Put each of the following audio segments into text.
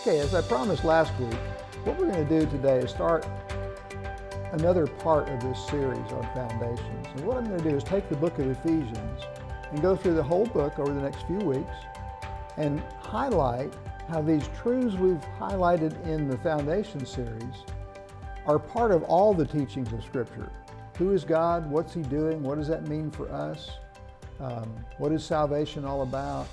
Okay, as I promised last week, what we're going to do today is start another part of this series on foundations. And what I'm going to do is take the book of Ephesians and go through the whole book over the next few weeks and highlight how these truths we've highlighted in the foundation series are part of all the teachings of Scripture. Who is God? What's He doing? What does that mean for us? Um, what is salvation all about?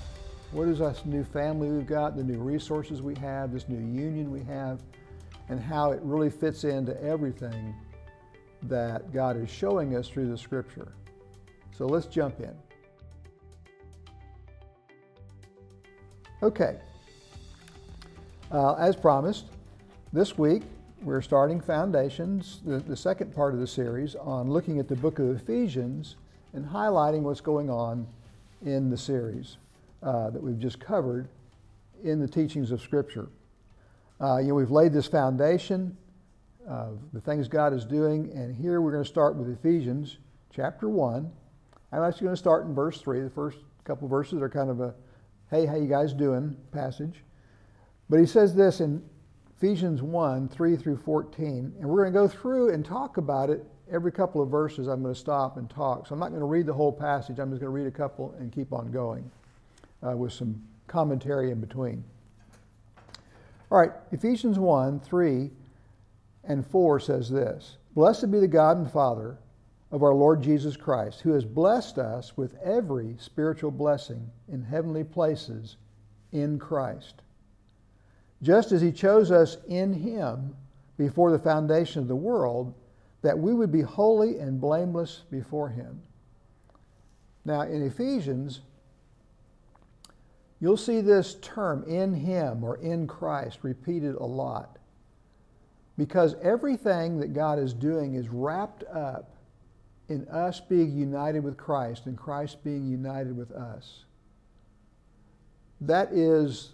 What is this new family we've got, the new resources we have, this new union we have, and how it really fits into everything that God is showing us through the Scripture. So let's jump in. Okay. Uh, as promised, this week we're starting Foundations, the, the second part of the series, on looking at the book of Ephesians and highlighting what's going on in the series uh, that we've just covered in the teachings of Scripture. Uh, you know, we've laid this foundation of the things God is doing, and here we're going to start with Ephesians chapter 1. I'm actually going to start in verse 3. The first couple verses are kind of a, hey, how you guys doing passage. But he says this in Ephesians 1 3 through 14. And we're going to go through and talk about it every couple of verses. I'm going to stop and talk. So I'm not going to read the whole passage. I'm just going to read a couple and keep on going uh, with some commentary in between. All right, Ephesians 1 3 and 4 says this Blessed be the God and Father of our Lord Jesus Christ, who has blessed us with every spiritual blessing in heavenly places in Christ just as he chose us in him before the foundation of the world, that we would be holy and blameless before him. Now, in Ephesians, you'll see this term, in him or in Christ, repeated a lot. Because everything that God is doing is wrapped up in us being united with Christ and Christ being united with us. That is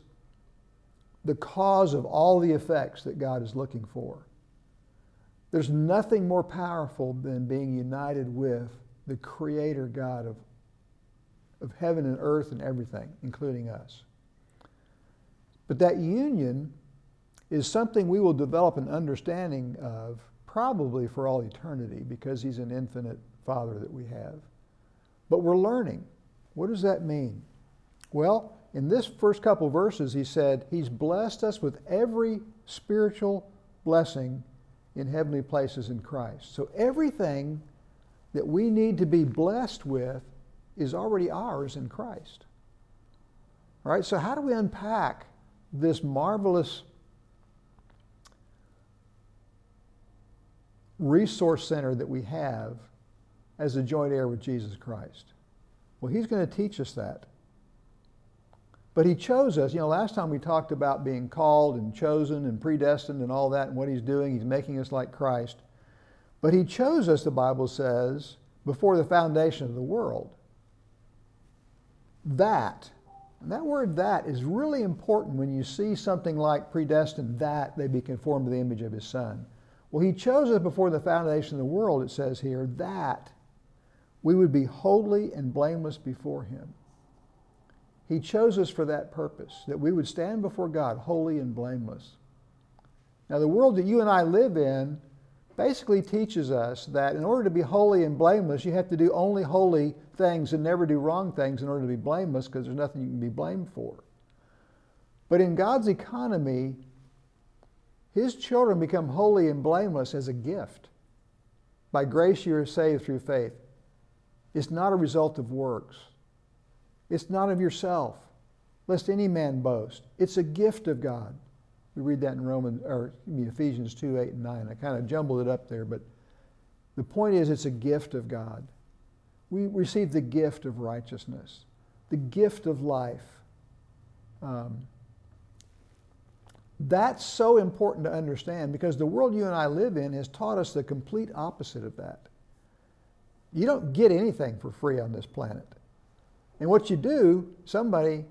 the cause of all the effects that God is looking for. There's nothing more powerful than being united with the Creator God of, of heaven and earth and everything, including us. But that union is something we will develop an understanding of probably for all eternity because He's an infinite Father that we have. But we're learning. What does that mean? Well, in this first couple verses, he said, He's blessed us with every spiritual blessing in heavenly places in Christ. So everything that we need to be blessed with is already ours in Christ. All right, so how do we unpack this marvelous resource center that we have as a joint heir with Jesus Christ? Well, he's going to teach us that. But he chose us. You know, last time we talked about being called and chosen and predestined and all that and what he's doing. He's making us like Christ. But he chose us, the Bible says, before the foundation of the world. That, and that word that is really important when you see something like predestined, that they be conformed to the image of his Son. Well, he chose us before the foundation of the world, it says here, that we would be holy and blameless before him. He chose us for that purpose, that we would stand before God holy and blameless. Now, the world that you and I live in basically teaches us that in order to be holy and blameless, you have to do only holy things and never do wrong things in order to be blameless because there's nothing you can be blamed for. But in God's economy, His children become holy and blameless as a gift. By grace you are saved through faith. It's not a result of works. It's not of yourself, lest any man boast. It's a gift of God. We read that in Romans or Ephesians 2, 8, and 9. I kind of jumbled it up there, but the point is it's a gift of God. We receive the gift of righteousness, the gift of life. Um, that's so important to understand because the world you and I live in has taught us the complete opposite of that. You don't get anything for free on this planet. And what you do, somebody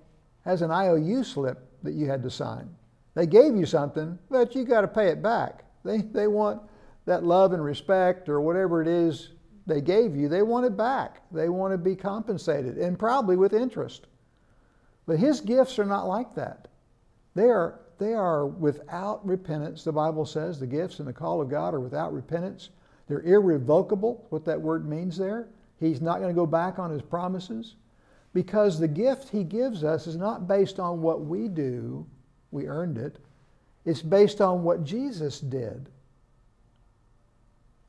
has an IOU slip that you had to sign. They gave you something, but you got to pay it back. They, they want that love and respect or whatever it is they gave you, they want it back. They want to be compensated and probably with interest. But his gifts are not like that. They are they are without repentance. The Bible says the gifts and the call of God are without repentance. They're irrevocable, what that word means there. He's not going to go back on his promises because the gift he gives us is not based on what we do, we earned it. It's based on what Jesus did.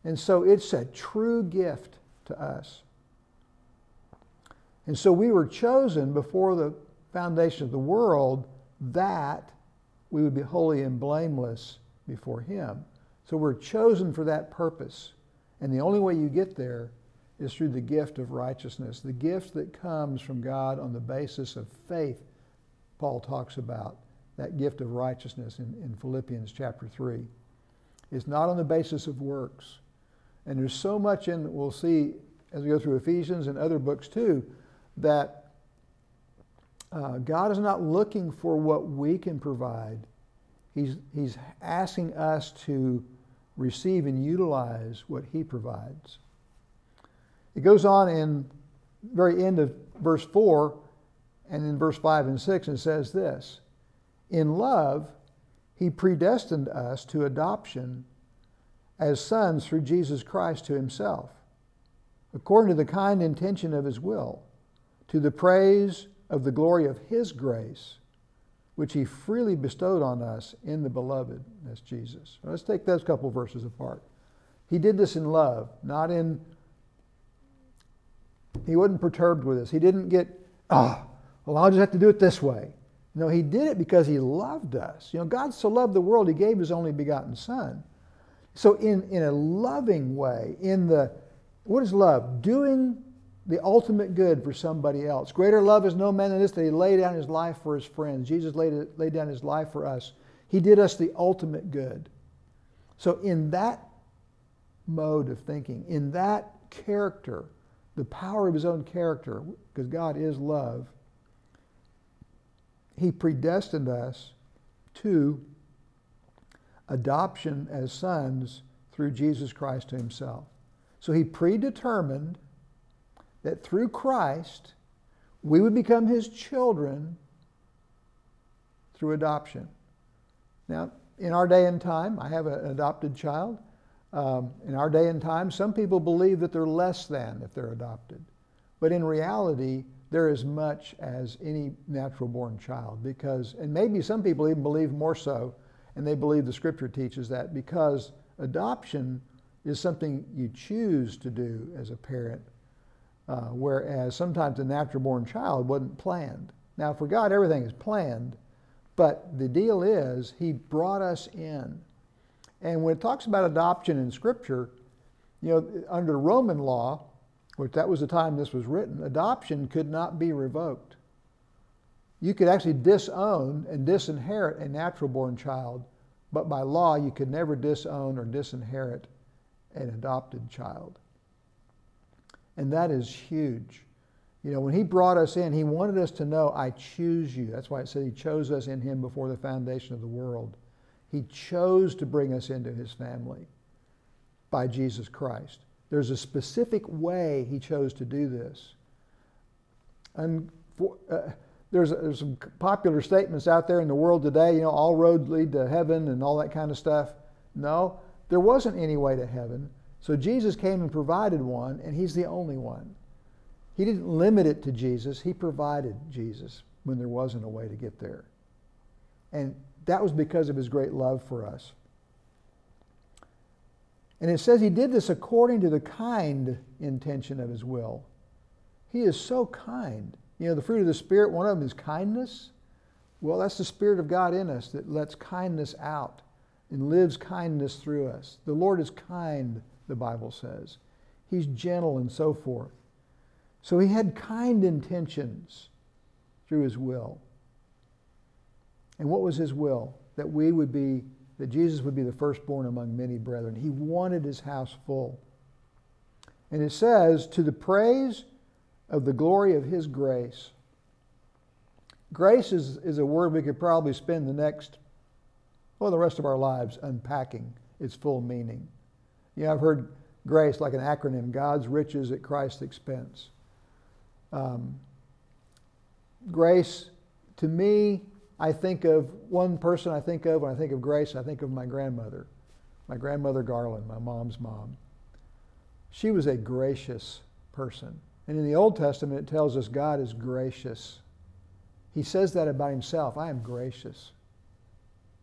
And so it's a true gift to us. And so we were chosen before the foundation of the world that we would be holy and blameless before Him. So we're chosen for that purpose. And the only way you get there is through the gift of righteousness, the gift that comes from God on the basis of faith, Paul talks about that gift of righteousness in, in Philippians chapter 3. It's not on the basis of works. And there's so much in, we'll see as we go through Ephesians and other books too, that uh, God is not looking for what we can provide. He's, he's asking us to receive and utilize what He provides. It goes on in very end of verse 4 and in verse 5 and 6 and says this In love, He predestined us to adoption as sons through Jesus Christ to Himself, according to the kind intention of His will to the praise of the glory of His grace, which He freely bestowed on us in the beloved, Jesus. Let's take those couple verses apart. He did this in love, not in, He wasn't perturbed with us. He didn't get, ah, oh, well, I'll just have to do it this way. No, He did it because He loved us. You know, God so loved the world, He gave His only begotten Son. So, in, in a loving way, in the, what is love? Doing the ultimate good for somebody else. Greater love is no man than this that he laid down his life for his friends. Jesus laid, laid down his life for us. He did us the ultimate good. So, in that mode of thinking, in that character, the power of his own character, because God is love, he predestined us to adoption as sons through Jesus Christ to himself. So he predetermined that through Christ we would become his children through adoption. Now, in our day and time, I have an adopted child. Um, in our day and time, some people believe that they're less than if they're adopted. But in reality, they're as much as any natural born child because, and maybe some people even believe more so, and they believe the scripture teaches that because adoption is something you choose to do as a parent uh, whereas sometimes a natural born child wasn't planned. Now, for God, everything is planned, but the deal is He brought us in. And when it talks about adoption in Scripture, you know, under Roman law, which that was the time this was written, adoption could not be revoked. You could actually disown and disinherit a natural born child, but by law, you could never disown or disinherit an adopted child. And that is huge. You know, when he brought us in, he wanted us to know, I choose you. That's why it said he chose us in him before the foundation of the world. He chose to bring us into his family by Jesus Christ. There's a specific way he chose to do this. And for, uh, there's, there's some popular statements out there in the world today, you know, all roads lead to heaven and all that kind of stuff. No, there wasn't any way to heaven. So Jesus came and provided one, and he's the only one. He didn't limit it to Jesus, he provided Jesus when there wasn't a way to get there. And that was because of his great love for us. And it says he did this according to the kind intention of his will. He is so kind. You know, the fruit of the Spirit, one of them is kindness. Well, that's the Spirit of God in us that lets kindness out and lives kindness through us. The Lord is kind the Bible says. He's gentle and so forth. So he had kind intentions through his will. And what was his will? That we would be, that Jesus would be the firstborn among many brethren. He wanted his house full. And it says, to the praise of the glory of his grace. Grace is, is a word we could probably spend the next, well, the rest of our lives unpacking its full meaning. You know, I've heard GRACE like an acronym God's riches at Christ's expense. Um, grace, to me, I think of one person I think of when I think of grace, I think of my grandmother, my grandmother Garland, my mom's mom. She was a gracious person. And in the Old Testament, it tells us God is gracious. He says that about himself I am gracious.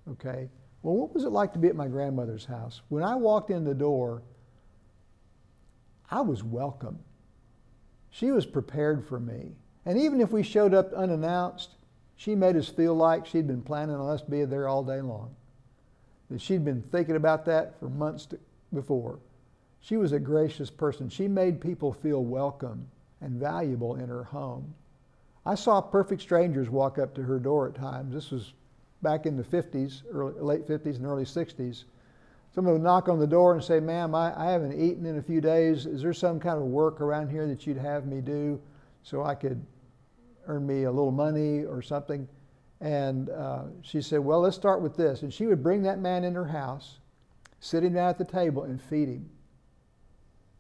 Okay? Well, what was it like to be at my grandmother's house? When I walked in the door, I was welcome. She was prepared for me. And even if we showed up unannounced, she made us feel like she'd been planning on us being there all day long. That she'd been thinking about that for months before. She was a gracious person. She made people feel welcome and valuable in her home. I saw perfect strangers walk up to her door at times. This was back in the 50s, early, late 50s and early 60s. Someone would knock on the door and say, Ma'am, I, I haven't eaten in a few days. Is there some kind of work around here that you'd have me do so I could earn me a little money or something? And uh, she said, Well, let's start with this. And she would bring that man in her house, sit him down at the table, and feed him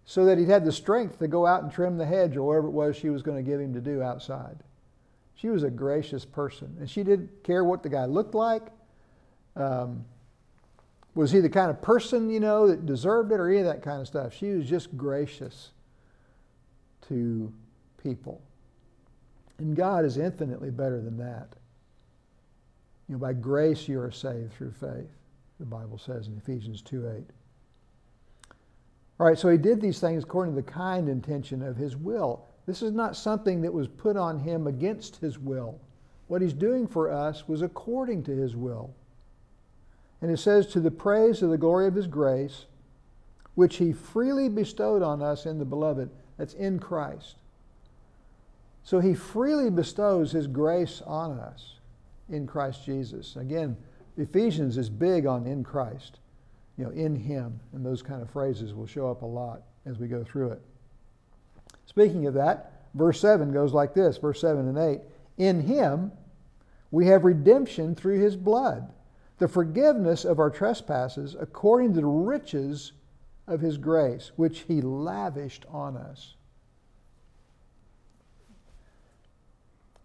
so that he'd had the strength to go out and trim the hedge or whatever it was she was going to give him to do outside. She was a gracious person, and she didn't care what the guy looked like. Um, was he the kind of person, you know, that deserved it or any of that kind of stuff? She was just gracious to people. And God is infinitely better than that. You know, by grace you are saved through faith, the Bible says in Ephesians 2 8. All right, so he did these things according to the kind intention of his will. This is not something that was put on him against his will. What he's doing for us was according to his will. And it says, To the praise of the glory of his grace, which he freely bestowed on us in the beloved. That's in Christ. So he freely bestows his grace on us in Christ Jesus. Again, Ephesians is big on in Christ you know, in him. And those kind of phrases will show up a lot as we go through it. Speaking of that, verse 7 goes like this verse 7 and 8 In him we have redemption through his blood, the forgiveness of our trespasses according to the riches of his grace, which he lavished on us.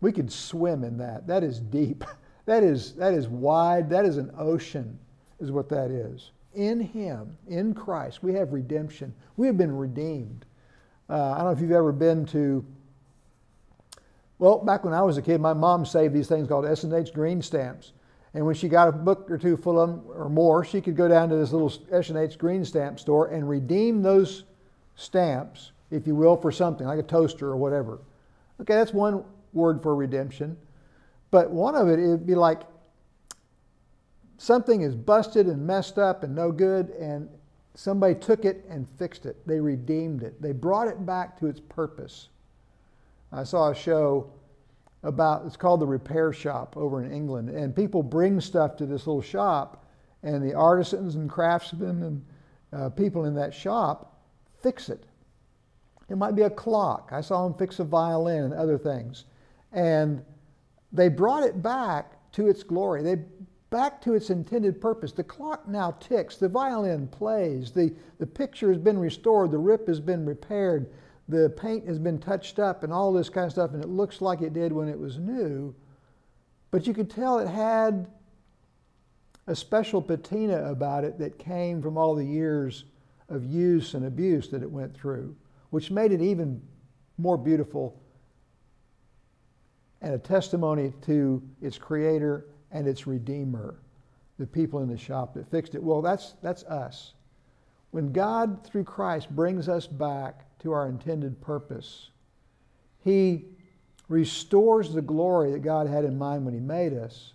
We could swim in that. That is deep. That is, that is wide. That is an ocean, is what that is in Him, in Christ, we have redemption. We have been redeemed. Uh, I don't know if you've ever been to, well, back when I was a kid, my mom saved these things called S&H green stamps. And when she got a book or two full of them or more, she could go down to this little S&H green stamp store and redeem those stamps, if you will, for something like a toaster or whatever. Okay, that's one word for redemption. But one of it, it'd be like something is busted and messed up and no good, and somebody took it and fixed it. They redeemed it. They brought it back to its purpose. I saw a show about, it's called The Repair Shop over in England, and people bring stuff to this little shop, and the artisans and craftsmen and uh, people in that shop fix it. It might be a clock. I saw them fix a violin and other things. And they brought it back to its glory. They back to its intended purpose. The clock now ticks, the violin plays, the, the picture has been restored, the rip has been repaired, the paint has been touched up, and all this kind of stuff, and it looks like it did when it was new. But you could tell it had a special patina about it that came from all the years of use and abuse that it went through, which made it even more beautiful and a testimony to its creator and its redeemer, the people in the shop that fixed it. Well, that's, that's us. When God, through Christ, brings us back to our intended purpose, He restores the glory that God had in mind when He made us.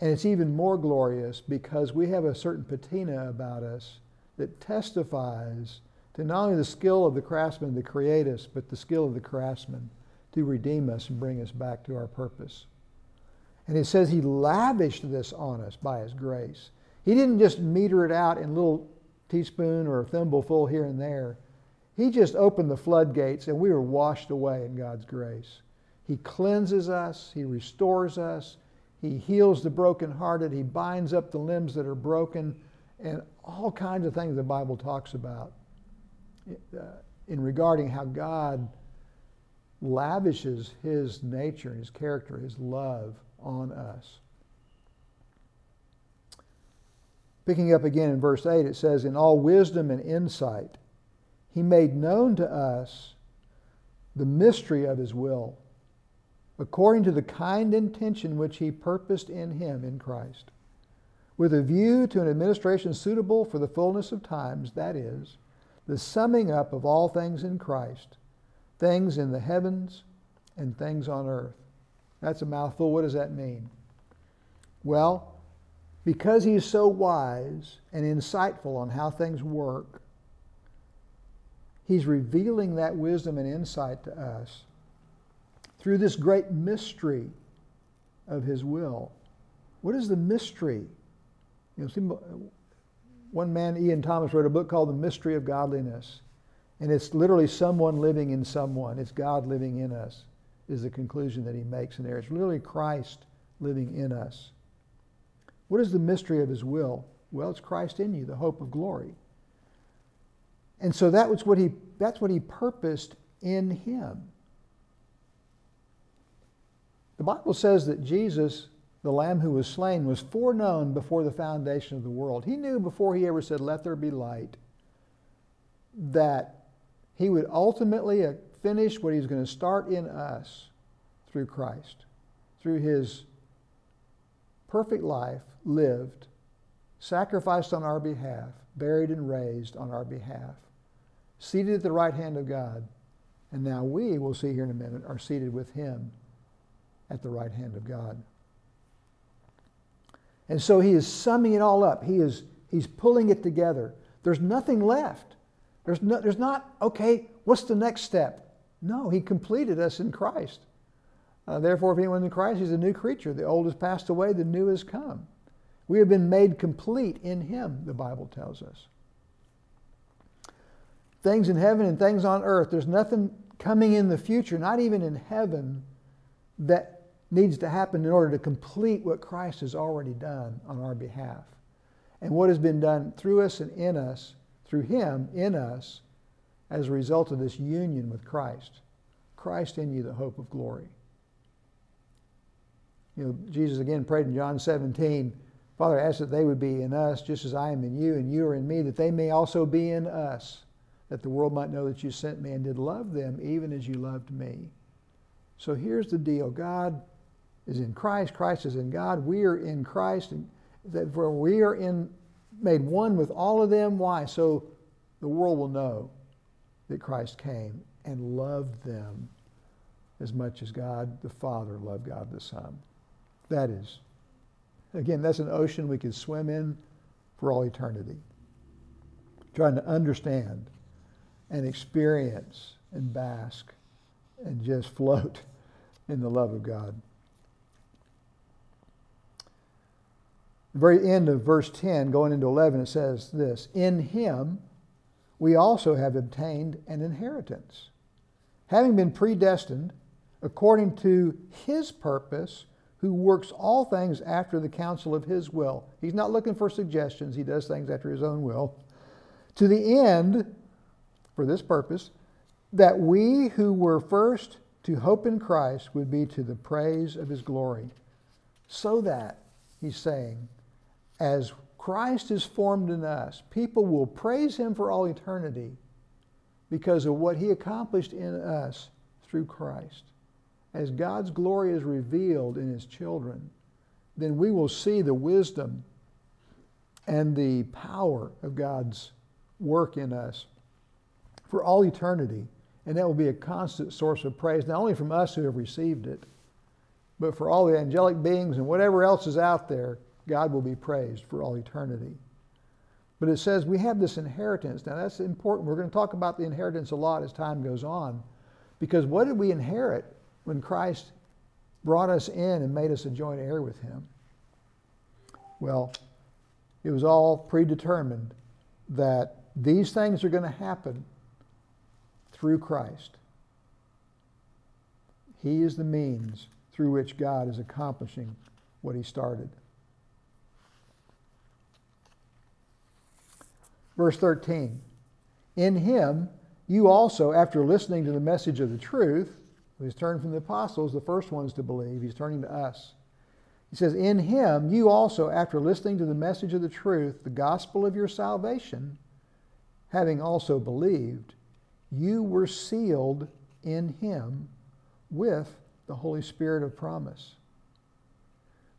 And it's even more glorious because we have a certain patina about us that testifies to not only the skill of the craftsman to create us, but the skill of the craftsman to redeem us and bring us back to our purpose. And it says he lavished this on us by his grace. He didn't just meter it out in a little teaspoon or a thimbleful here and there. He just opened the floodgates and we were washed away in God's grace. He cleanses us, he restores us, he heals the brokenhearted, he binds up the limbs that are broken, and all kinds of things the Bible talks about uh, in regarding how God lavishes his nature his character, his love on us. Picking up again in verse 8, it says, In all wisdom and insight, he made known to us the mystery of his will, according to the kind intention which he purposed in him in Christ, with a view to an administration suitable for the fullness of times, that is, the summing up of all things in Christ, things in the heavens and things on earth. That's a mouthful. What does that mean? Well, because he's so wise and insightful on how things work, he's revealing that wisdom and insight to us through this great mystery of his will. What is the mystery? You know, one man, Ian Thomas, wrote a book called The Mystery of Godliness. And it's literally someone living in someone. It's God living in us, is the conclusion that he makes in there. It's literally Christ living in us. What is the mystery of his will? Well, it's Christ in you, the hope of glory. And so that was what he, that's what he purposed in him. The Bible says that Jesus the Lamb who was slain, was foreknown before the foundation of the world. He knew before he ever said, Let there be light, that he would ultimately uh, finish what he's going to start in us through Christ, through his perfect life lived, sacrificed on our behalf, buried and raised on our behalf, seated at the right hand of God. And now we, we'll see here in a minute, are seated with him at the right hand of God. And so he is summing it all up. He is he's pulling it together. There's nothing left. There's, no, there's not, okay, what's the next step? No, he completed us in Christ. Uh, therefore, if anyone in Christ, he's a new creature. The old has passed away, the new has come. We have been made complete in him, the Bible tells us. Things in heaven and things on earth. There's nothing coming in the future, not even in heaven, that needs to happen in order to complete what Christ has already done on our behalf. And what has been done through us and in us, through Him in us, as a result of this union with Christ. Christ in you, the hope of glory. You know, Jesus again prayed in John 17, Father, I ask that they would be in us just as I am in you, and you are in me, that they may also be in us, that the world might know that you sent me and did love them even as you loved me. So here's the deal God is in Christ, Christ is in God, we are in Christ, and that we are in made one with all of them. Why? So the world will know that Christ came and loved them as much as God the Father loved God the Son. That is, again, that's an ocean we could swim in for all eternity. Trying to understand and experience and bask and just float in the love of God. The very end of verse 10, going into 11, it says this In him we also have obtained an inheritance, having been predestined according to his purpose, who works all things after the counsel of his will. He's not looking for suggestions, he does things after his own will. To the end, for this purpose, that we who were first to hope in Christ would be to the praise of his glory. So that, he's saying, as Christ is formed in us, people will praise him for all eternity because of what he accomplished in us through Christ. As God's glory is revealed in his children, then we will see the wisdom and the power of God's work in us for all eternity. And that will be a constant source of praise, not only from us who have received it, but for all the angelic beings and whatever else is out there God will be praised for all eternity. But it says we have this inheritance. Now that's important. We're going to talk about the inheritance a lot as time goes on. Because what did we inherit when Christ brought us in and made us a joint heir with him? Well, it was all predetermined that these things are going to happen through Christ. He is the means through which God is accomplishing what he started. Verse 13 In him you also, after listening to the message of the truth, He's turned from the apostles, the first ones to believe. He's turning to us. He says, In him you also, after listening to the message of the truth, the gospel of your salvation, having also believed, you were sealed in him with the Holy Spirit of promise,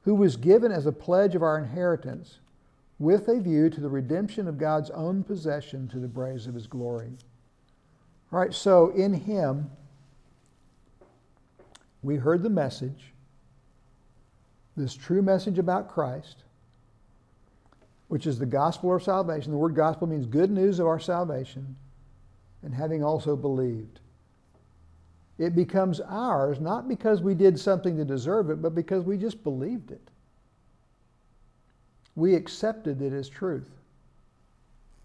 who was given as a pledge of our inheritance with a view to the redemption of God's own possession to the praise of his glory. All right, so in him, we heard the message, this true message about Christ, which is the gospel of salvation. The word gospel means good news of our salvation, and having also believed. It becomes ours not because we did something to deserve it, but because we just believed it. We accepted it as truth.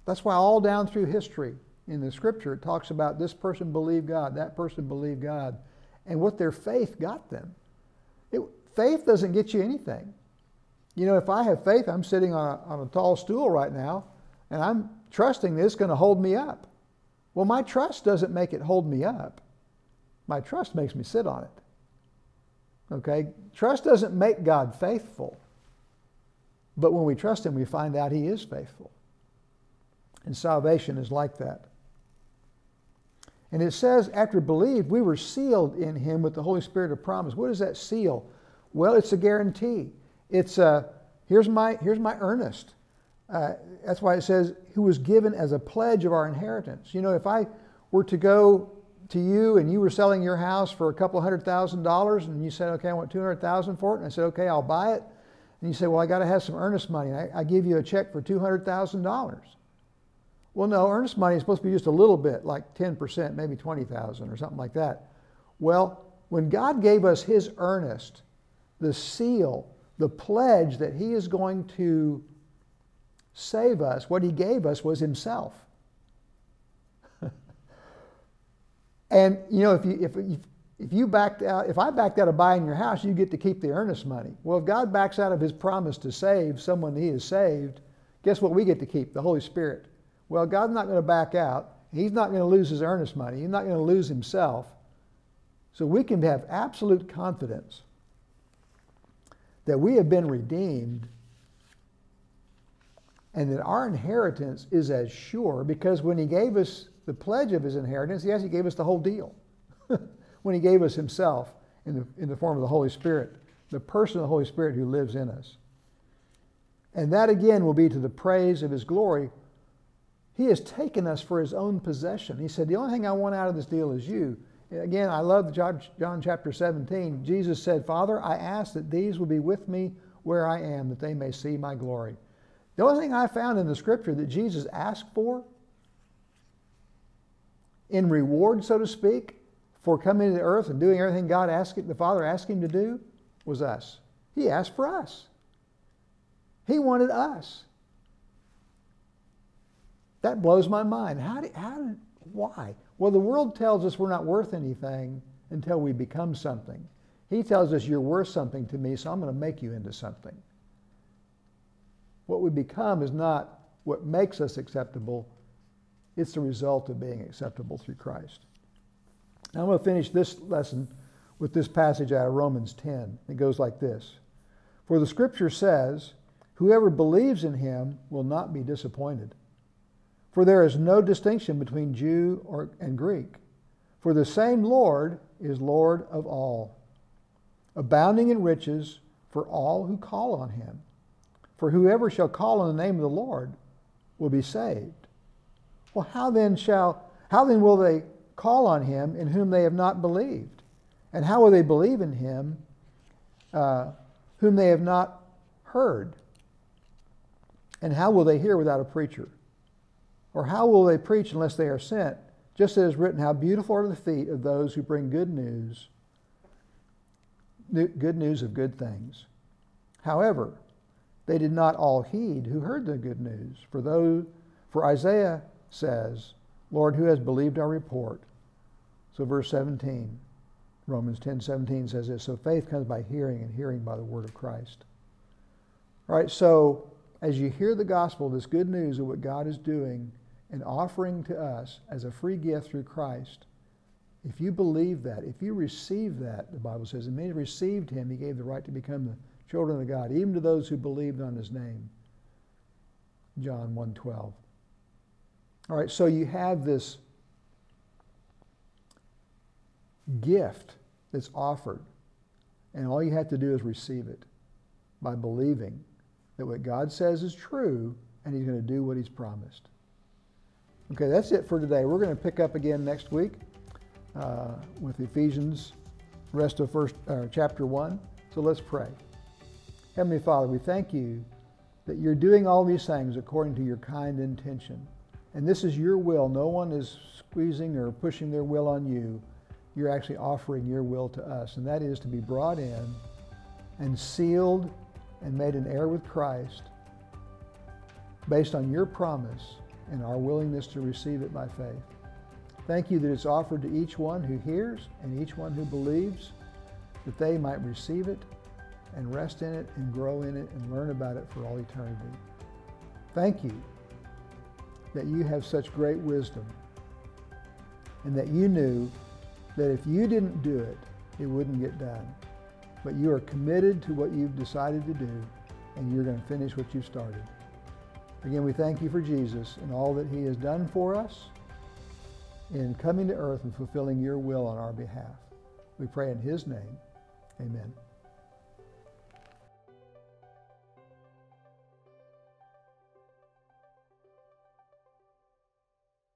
That's why all down through history in the scripture it talks about this person believed God, that person believed God, and what their faith got them. It, faith doesn't get you anything. You know, if I have faith, I'm sitting on a, on a tall stool right now, and I'm trusting this is going to hold me up. Well, my trust doesn't make it hold me up. My trust makes me sit on it. Okay? Trust doesn't make God faithful. But when we trust Him, we find out He is faithful. And salvation is like that. And it says, after believed, we were sealed in him with the Holy Spirit of promise. What is that seal? Well, it's a guarantee. It's a, here's my, here's my earnest. Uh, that's why it says, who was given as a pledge of our inheritance. You know, if I were to go to you and you were selling your house for a couple hundred thousand dollars and you said, okay, I want 200,000 for it. And I said, okay, I'll buy it. And you say, well, I got to have some earnest money. I, I give you a check for $200,000. Well, no, earnest money is supposed to be just a little bit, like 10%, maybe 20,000 or something like that. Well, when God gave us his earnest, the seal, the pledge that he is going to save us, what he gave us was himself. and you know, if you if, if you backed out, if I backed out of buying your house, you get to keep the earnest money. Well, if God backs out of his promise to save someone he has saved, guess what we get to keep? The Holy Spirit. Well, God's not going to back out. He's not going to lose his earnest money. He's not going to lose himself. So we can have absolute confidence that we have been redeemed and that our inheritance is as sure because when he gave us the pledge of his inheritance, yes, he gave us the whole deal. when he gave us himself in the, in the form of the Holy Spirit, the person of the Holy Spirit who lives in us. And that again will be to the praise of his glory he has taken us for his own possession. He said, The only thing I want out of this deal is you. Again, I love John chapter 17. Jesus said, Father, I ask that these will be with me where I am, that they may see my glory. The only thing I found in the scripture that Jesus asked for, in reward, so to speak, for coming to the earth and doing everything God asked the Father asked him to do, was us. He asked for us. He wanted us. That blows my mind. How did, how did, why? Well, the world tells us we're not worth anything until we become something. He tells us you're worth something to me, so I'm going to make you into something. What we become is not what makes us acceptable, it's the result of being acceptable through Christ. Now I'm going to finish this lesson with this passage out of Romans 10. It goes like this For the scripture says, Whoever believes in him will not be disappointed. For there is no distinction between Jew or, and Greek. For the same Lord is Lord of all, abounding in riches for all who call on him. For whoever shall call on the name of the Lord will be saved. Well, how then shall how then will they call on him in whom they have not believed? And how will they believe in him uh, whom they have not heard? And how will they hear without a preacher? Or how will they preach unless they are sent? Just as it is written, How beautiful are the feet of those who bring good news, good news of good things. However, they did not all heed who heard the good news. For though, for Isaiah says, Lord, who has believed our report? So verse 17, Romans 10, 17 says this, so faith comes by hearing and hearing by the word of Christ. All right, so as you hear the gospel, this good news of what God is doing and offering to us as a free gift through Christ, If you believe that, if you receive that, the Bible says, and many received him, he gave the right to become the children of God, even to those who believed on his name. John 1:12. All right, so you have this gift that's offered, and all you have to do is receive it by believing that what God says is true and he's going to do what he's promised. Okay, that's it for today. We're going to pick up again next week uh, with Ephesians, rest of first uh, chapter one. So let's pray. Heavenly Father, we thank you that you're doing all these things according to your kind intention. And this is your will. No one is squeezing or pushing their will on you. You're actually offering your will to us, and that is to be brought in and sealed and made an heir with Christ based on your promise and our willingness to receive it by faith. Thank you that it's offered to each one who hears and each one who believes that they might receive it and rest in it and grow in it and learn about it for all eternity. Thank you that you have such great wisdom and that you knew that if you didn't do it, it wouldn't get done. But you are committed to what you've decided to do and you're going to finish what you started. Again, we thank you for Jesus and all that he has done for us in coming to earth and fulfilling your will on our behalf. We pray in his name. Amen.